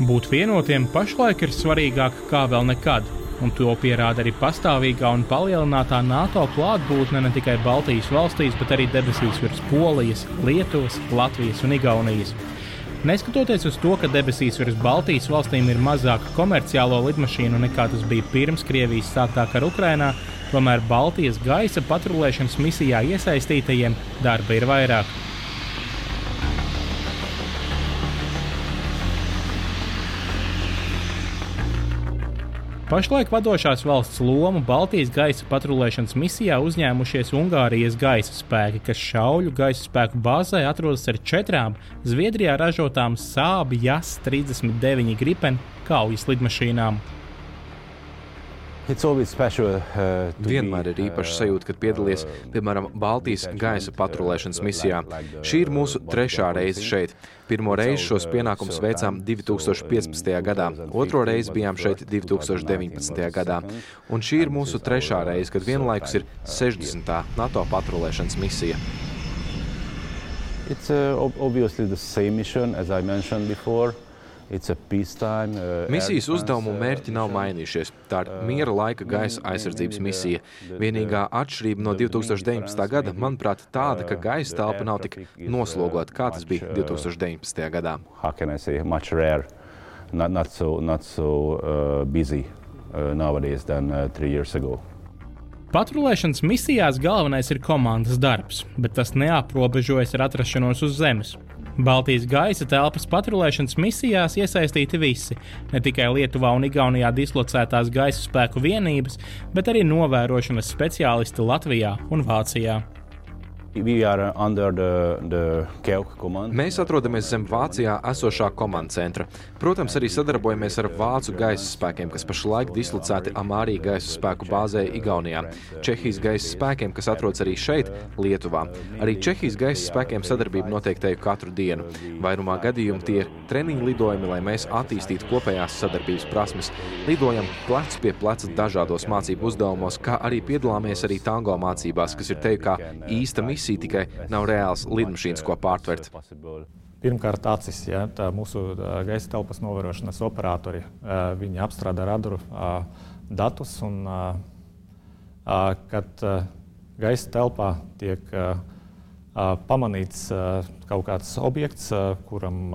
Būt vienotiem pašlaik ir svarīgāk kā vēl nekad, un to pierāda arī pastāvīgā un palielinātā NATO klātbūtne ne tikai Baltijas valstīs, bet arī debesīs virs Polijas, Lietuvas, Latvijas un Igaunijas. Neskatoties uz to, ka debesīs virs Baltijas valstīm ir mazāk komerciālo lidmašīnu nekā tas bija pirms Krievijas sāktā kara Ukrainā, tomēr Baltijas gaisa patrulēšanas misijā iesaistītajiem darba ir vairāk. Pašlaik vadošās valsts lomu Baltijas gaisa patrulēšanas misijā uzņēmušies Ungārijas gaisa spēki, kas šauļu gaisa spēku bāzē atrodas ar četrām Zviedrijā ražotām Sābi JAS 39 Gripen kaujas lidmašīnām. Uh, Vienmēr ir īpaša sajūta, kad piedalies, piemēram, Baltijas gaisa patrulēšanas misijā. Šī ir mūsu trešā reize šeit. Pirmo reizi šos pienākumus veicām 2015. gadā, otro reizi bijām šeit 2019. gadā. Un šī ir mūsu trešā reize, kad vienlaikus ir 60. NATO patrulēšanas misija. It's uh, obviously the same mission as I mentioned before. Uh, Misijas uzdevumu mērķi nav mainījušies. Tā ir miera laika gaisa aizsardzības misija. Vienīgā atšķirība no 2019. gada, manuprāt, tāda, ka gaisa telpa nav tik noslogota, kā tas bija 2019. gadā. Not, not so, not so uh, busy uh, nowadays than uh, three years ago. Patrulēšanas misijās galvenais ir komandas darbs, bet tas neaprobežojas ar atrašanos uz zemes. Baltijas gaisa telpas patrulēšanas misijās iesaistīti visi, ne tikai Lietuvā un Igaunijā dislocētās gaisa spēku vienības, bet arī novērošanas speciālisti Latvijā un Vācijā. Mēs atrodamies zem Vācijā esošā komandas centra. Protams, arī sadarbojamies ar Vācu gaisa spēkiem, kas pašlaik dislocēti Amārī gaisa spēku bāzē Igaunijā, Čehijas gaisa spēkiem, kas atrodas arī šeit, Lietuvā. Arī Čehijas gaisa spēkiem sadarbība notiek teju katru dienu. Vairumā gadījumu tie ir treniņu lidojumi, lai mēs attīstītu kopējās sadarbības prasmes. Lidojam plecu pie pleca dažādos mācību uzdevumos, kā arī piedalāmies arī tango mācībās, kas ir teju kā īsta misija misija, tikai nav reāls lidmašīnas, ko pārtvert. Pirmkārt, acis, ja, mūsu gaisa telpas novērošanas operatori apstrādā radaru datus, un kad gaisa telpā tiek pamanīts kaut kāds objekts, kuram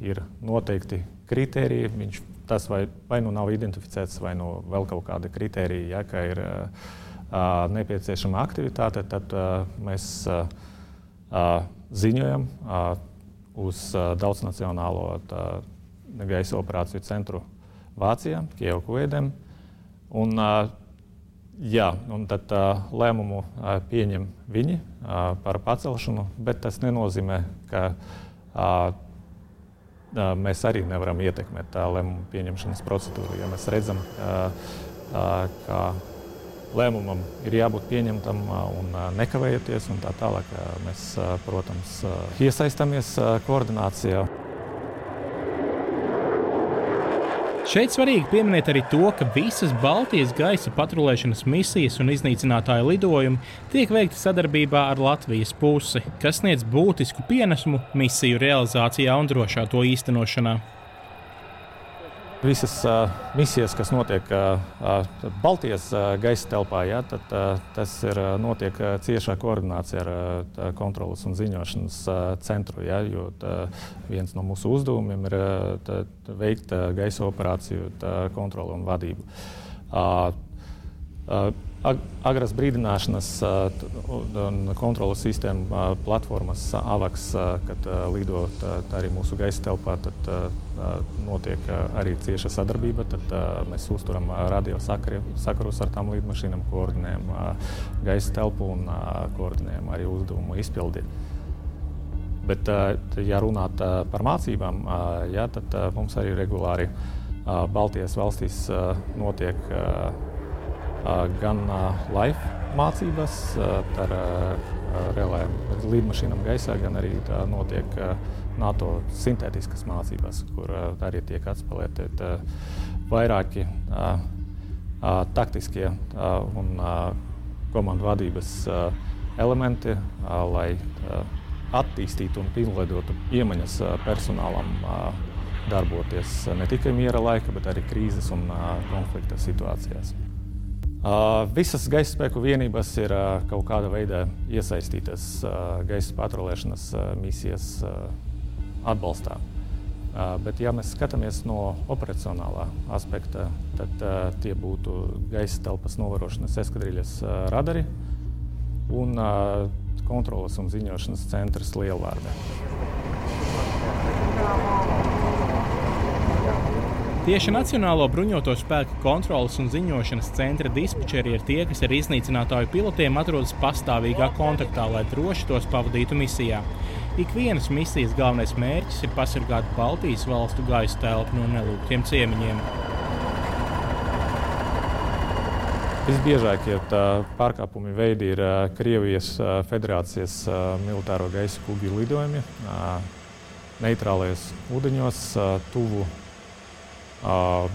ir noteikti kritēriji, viņš tas vai, vai nu nav identificēts, vai nu vēl kaut kāda kritērija, ja, ka ir uh, nepieciešama aktivitāte, tad mēs ziņojam uz daudznacionālo gaisa operāciju centru Vācijā, Kievkvedem. Un, jā, un tad lēmumu pieņem viņi par pacelšanu, bet tas nenozīmē, ka mēs arī nevaram ietekmēt lēmumu pieņemšanas procedūru. Ja mēs redzam, ka lēmumam ir jābūt pieņemtam un nekavējoties. Un tā tālāk mēs, protams, iesaistamies koordinācijā. Šeit svarīgi pieminēt arī to, ka visas Baltijas gaisa patrulēšanas misijas un iznīcinātāju lidojumi tiek veikti sadarbībā ar Latvijas pusi, kas sniedz būtisku pienesumu misiju realizācijā un drošā to īstenošanā. Visas uh, misijas, kas notiek uh, Baltijas uh, gaisa telpā, ja, tad, uh, tas ir, uh, notiek uh, ciešā koordinācijā ar uh, kontrolas un ziņošanas uh, centru. Ja, jo tā, viens no mūsu uzdevumiem ir uh, tā, veikt uh, gaisa operāciju kontroli un vadību. Uh, uh, agras brīdināšanas un kontrolas sistēma platformas AVAX, kad lido arī mūsu gaisa telpā, tad notiek arī cieša sadarbība. Tad mēs uzturam radio sakarus ar tām lidmašīnām, koordinējam gaisa telpu un koordinējam arī uzdevumu izpildi. Bet, ja runāt par mācībām, jā, tad mums arī regulāri Baltijas valstīs notiek gan live mācības ar reālajām lidmašīnām gaisā, gan arī notiek NATO sintētiskas mācības, kur arī tiek atspēlēti vairāki taktiskie un komandu vadības elementi, lai attīstītu un pilnveidotu iemaņas personālam darboties ne tikai miera laika, bet arī krīzes un konflikta situācijās. Visas gaisa spēku vienības ir kaut kādā veidā iesaistītas gaisa patrulēšanas misijas atbalstā. Bet, ja mēs skatāmies no operacionālā aspekta, tad tie būtu gaisa telpas novērošanas eskadrīļas radari un kontrolas un ziņošanas centrs Lielvārdē. Tieši Nacionālo bruņoto spēku kontrolas un ziņošanas centra dispečeri ir tie, kas ar iznīcinātāju pilotiem atrodas pastāvīgā kontaktā, lai droši tos pavadītu misijā. Ikvienas misijas galvenais mērķis ir pasargāt Baltijas valstu gaisa telpu no nelūgtiem ciemiņiem. Visbiežākie pārkāpumi veidi ir Krievijas Federācijas militāro gaisa kuģu lidojumi neitrālajos ūdeņos, tuvu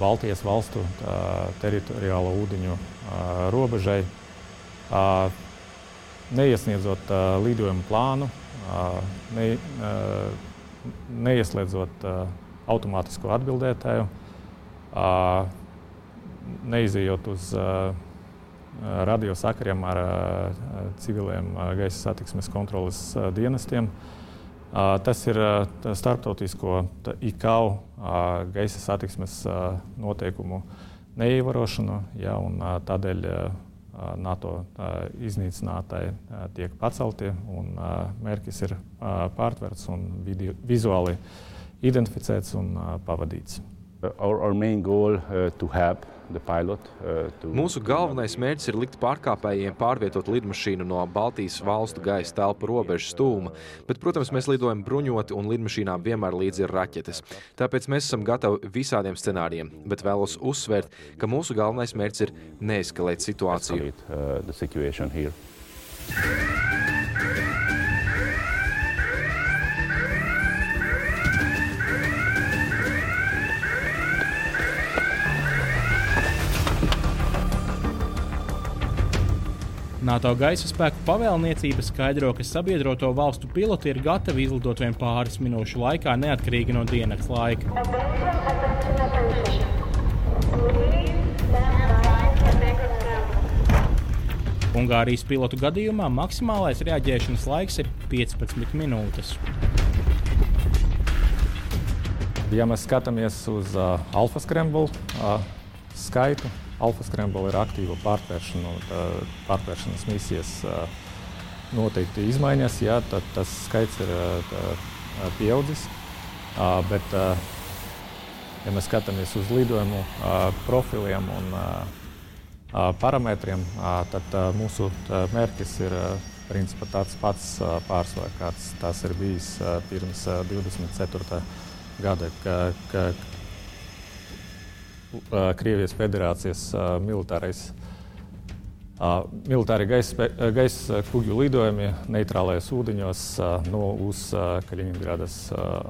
Baltijas valstu teritoriālo ūdeņu robežai, neiesniedzot lidojumu plānu ne, neieslēdzot automātisko atbildētāju, neizejot uz radiosakariem ar civiliem gaisa satiksmes kontrolas dienestiem. Tas ir starptautisko IKAU gaisa satiksmes noteikumu neievarošana, ja, un tādēļ NATO iznīcinātāji tiek pacelti un mērķis ir pārtverts un vizuāli identificēts un pavadīts. Our, our main goal uh, to have Pilot, uh, to... Mūsu galvenais mērķis ir likt pārkāpējiem pārvietot lidmašīnu no Baltijas valstu gaisa telpu robežas stūma, bet, protams, mēs lidojam bruņoti un lidmašīnām vienmēr līdzi ir raķetes. Tāpēc mēs esam gatavi visādiem scenārijiem, bet vēlos uzsvērt, ka mūsu galvenais mērķis ir neeskalēt situāciju. Escalate, uh, NATO gaisa spēku pavēlniecība skaidro, ka sabiedroto valstu piloti ir gatavi izlidot vien pāris minūšu laikā, neatkarīgi no dienas laika. Ungārijas pilotu gadījumā maksimālais reaģēšanas laiks ir 15 minūtes. Ja mēs skatāmies uz uh, Alfa Scramble uh, skaitu, Alfa Scramble ir aktīva pārtvēršana, pārtvēršanas misijas noteikti izmaiņas, jā, tad tas skaits ir tā, pieaudzis. Bet, ja mēs skatāmies uz lidojumu profiliem un parametriem, tad mūsu mērķis ir principā tāds pats pārsvarā, kāds tas ir bijis pirms 24. gada, ka, ka Krievijas Federācijas militārais. Militāri gaisa, gaisa kuģu lidojumi neitrālajos ūdeņos no uz Kaļiņgradas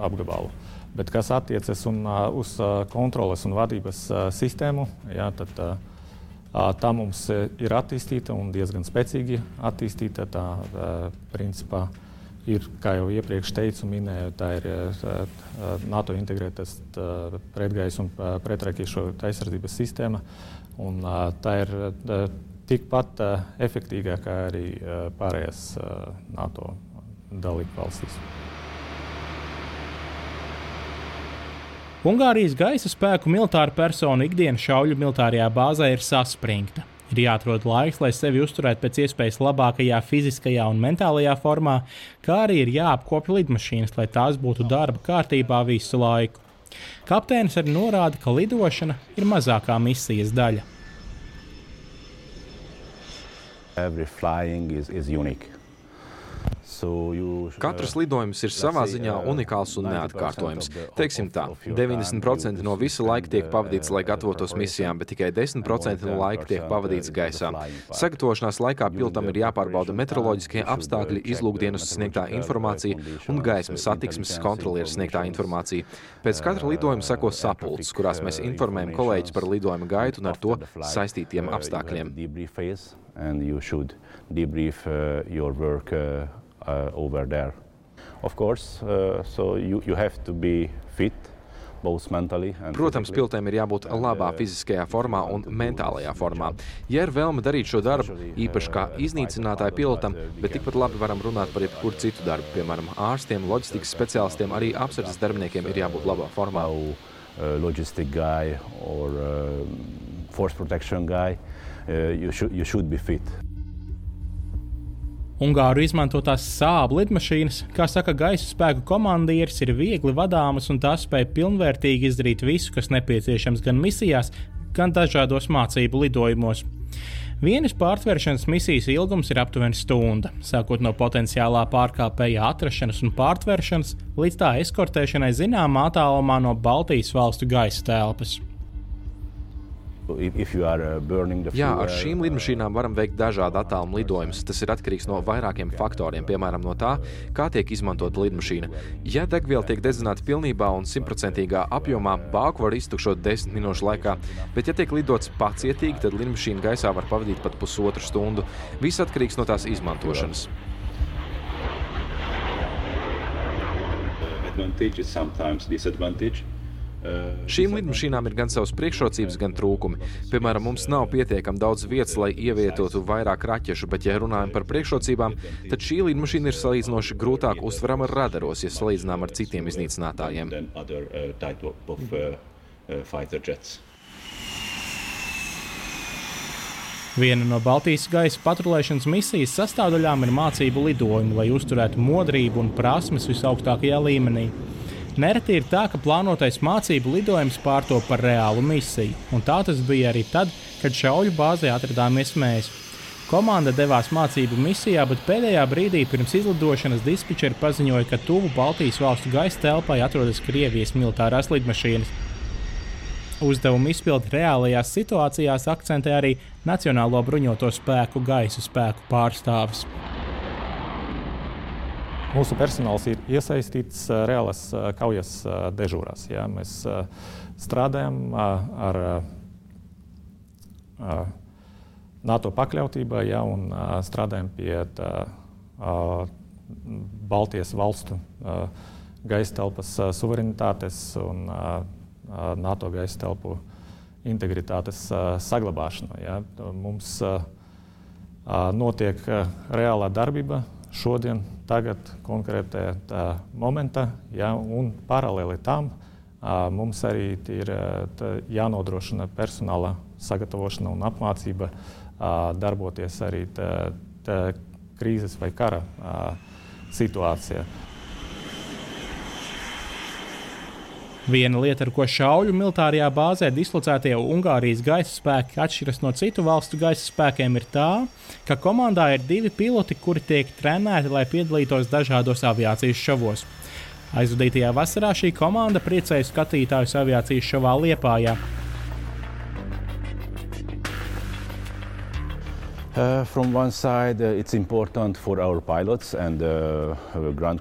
apgabalu. Bet kas attiecas un, uz kontroles un vadības sistēmu, jā, tad tā mums ir attīstīta un diezgan spēcīgi attīstīta. Tā, principā, ir, kā jau iepriekš teicu, minēju, tā ir NATO integrētas pretgaisa un pretrakīšu aizsardzības sistēma. Un, tā ir tikpat efektīga kā arī pārējās NATO dalību valstīs. Ungārijas gaisa spēku militāra persona ikdienas šauļu militārajā bāzē ir saspringta. Ir jāatrod laiks, lai sevi uzturētu pēc iespējas labākajā fiziskajā un mentālajā formā, kā arī ir jāapkopja lidmašīnas, lai tās būtu darba kārtībā visu laiku. Kapteinis arī norāda, ka lidošana ir mazākā misijas daļa. Every flying is, is unique. Katrs lidojums ir savā ziņā uh, unikāls un neatkārtojams. Teiksim tā, 90% no visa laika tiek pavadīts, lai gatavotos misijām, bet tikai 10% no laika tiek pavadīts gaisā. Sagatavošanās laikā pilotam ir jāpārbauda meteoroloģiskie apstākļi, izlūkdienas sniegtā informācija un gaismas satiksmes kontrolieru sniegtā informācija. Pēc katra lidojuma seko sapulces, kurās mēs informējam kolēģis par lidojuma gaitu un ar to saistītiem apstākļiem. And you should debrief uh, your work uh, uh, over there. Of course, uh, so you, you have to be fit, Protams, pilotiem ir jābūt labā fiziskajā formā un mentālajā formā. Ja ir vēlme darīt šo darbu, īpaši kā iznīcinātāja pilotam, bet tikpat labi varam runāt par jebkuru citu darbu, piemēram, ārstiem, loģistikas speciālistiem, arī apsardzes darbiniekiem ir jābūt labā formā. Logistic guy or uh, force protection guy, uh, you, should, you should be fit. Ungāru izmantotās sābu lidmašīnas, kā saka gaisa spēku komandieris, ir viegli vadāmas un tās spēj pilnvērtīgi izdarīt visu, kas nepieciešams gan misijās, gan dažādos mācību lidojumos. Vienas pārtvēršanas misijas ilgums ir aptuveni stunda, sākot no potenciālā pārkāpēja atrašanas un pārtvēršanas līdz tā eskortēšanai zināmā attālumā no Baltijas valstu gaisa telpas. Uh, Jā, ar šīm lidmašīnām varam veikt dažādu attālumu lidojumus. Tas ir atkarīgs no vairākiem faktoriem, piemēram, no tā, kā tiek izmantota lidmašīna. Ja degviela tiek dedzināta pilnībā un simtprocentīgā apjomā, bāku var iztukšot desmit minūšu laikā, bet, ja tiek lidots pacietīgi, tad lidmašīna gaisā var pavadīt pat pusotru stundu. Viss atkarīgs no tās izmantošanas. Advantage is sometimes disadvantage. Šīm lidmašīnām ir gan savas priekšrocības, gan trūkumi. Piemēram, mums nav pietiekami daudz vietas, lai ievietotu vairāk raķešu, bet, ja runājam par priekšrocībām, tad šī lidmašīna ir salīdzinoši grūtāk uztverama radaros, ja salīdzinām ar citiem iznīcinātājiem. Viena no Baltijas gaisa patrulēšanas misijas sastāvdaļām ir mācību lidojumi, lai uzturētu modrību un prasmes visaugstākajā līmenī. Nereti ir tā, ka plānotais mācību lidojums pārto par reālu misiju, un tā tas bija arī tad, kad šauļu bāzē atradāmies mēs. Komanda devās mācību misijā, bet pēdējā brīdī pirms izlidošanas dispečeri paziņoja, ka tuvu Baltijas valstu gaisa telpai atrodas Krievijas militārās lidmašīnas. Uzdevumu izpildi reālajās situācijās akcentē arī Nacionālo bruņoto spēku gaisa spēku pārstāvis. Mūsu personāls ir iesaistīts reālās kaujas dežūrās. Ja? Mēs strādājam ar NATO pakļautībā ja? un strādājam pie tā, Baltijas valstu gaisa telpas suverenitātes un NATO gaisa telpu integritātes saglabāšana. Ja? Mums notiek reālā darbība šodien, tagad, konkrētā momentā, ja, un paralēli tam mums arī ir jānodrošina personāla sagatavošana un apmācība darboties arī tā, tā krīzes vai kara situācijā. Viena lieta, ar ko šauļu militārajā bāzē dislocētie Ungārijas gaisa spēki atšķiras no citu valstu gaisa spēkiem, ir tā, ka komandā ir divi piloti, kuri tiek trenēti, lai piedalītos dažādos aviācijas šovos. Aizvadītajā vasarā šī komanda priecēja skatītājus aviācijas šovā Liepājā. Uh, side, uh, and, uh,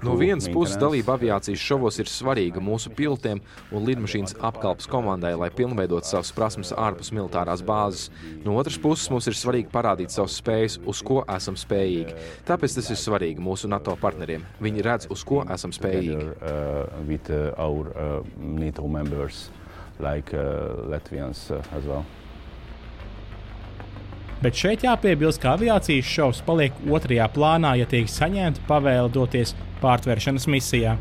no vienas puses, dalība aviācijas šovos ir svarīga mūsu pilotiem un lidmašīnas apkalpes komandai, lai pilnveidot savas prasmes ārpus militārās bāzes. No otras puses, mums ir svarīgi parādīt savas spējas, uz ko esam spējīgi. Tāpēc tas ir svarīgi mūsu NATO partneriem. Viņi redz, uz ko esam spējīgi. With, our, NATO members, like Latvians as well. Bet šeit jāpiebilst, ka aviācijas šovs paliek otrajā plānā, ja tiek saņemta pavēle doties pārtvēršanas misijā.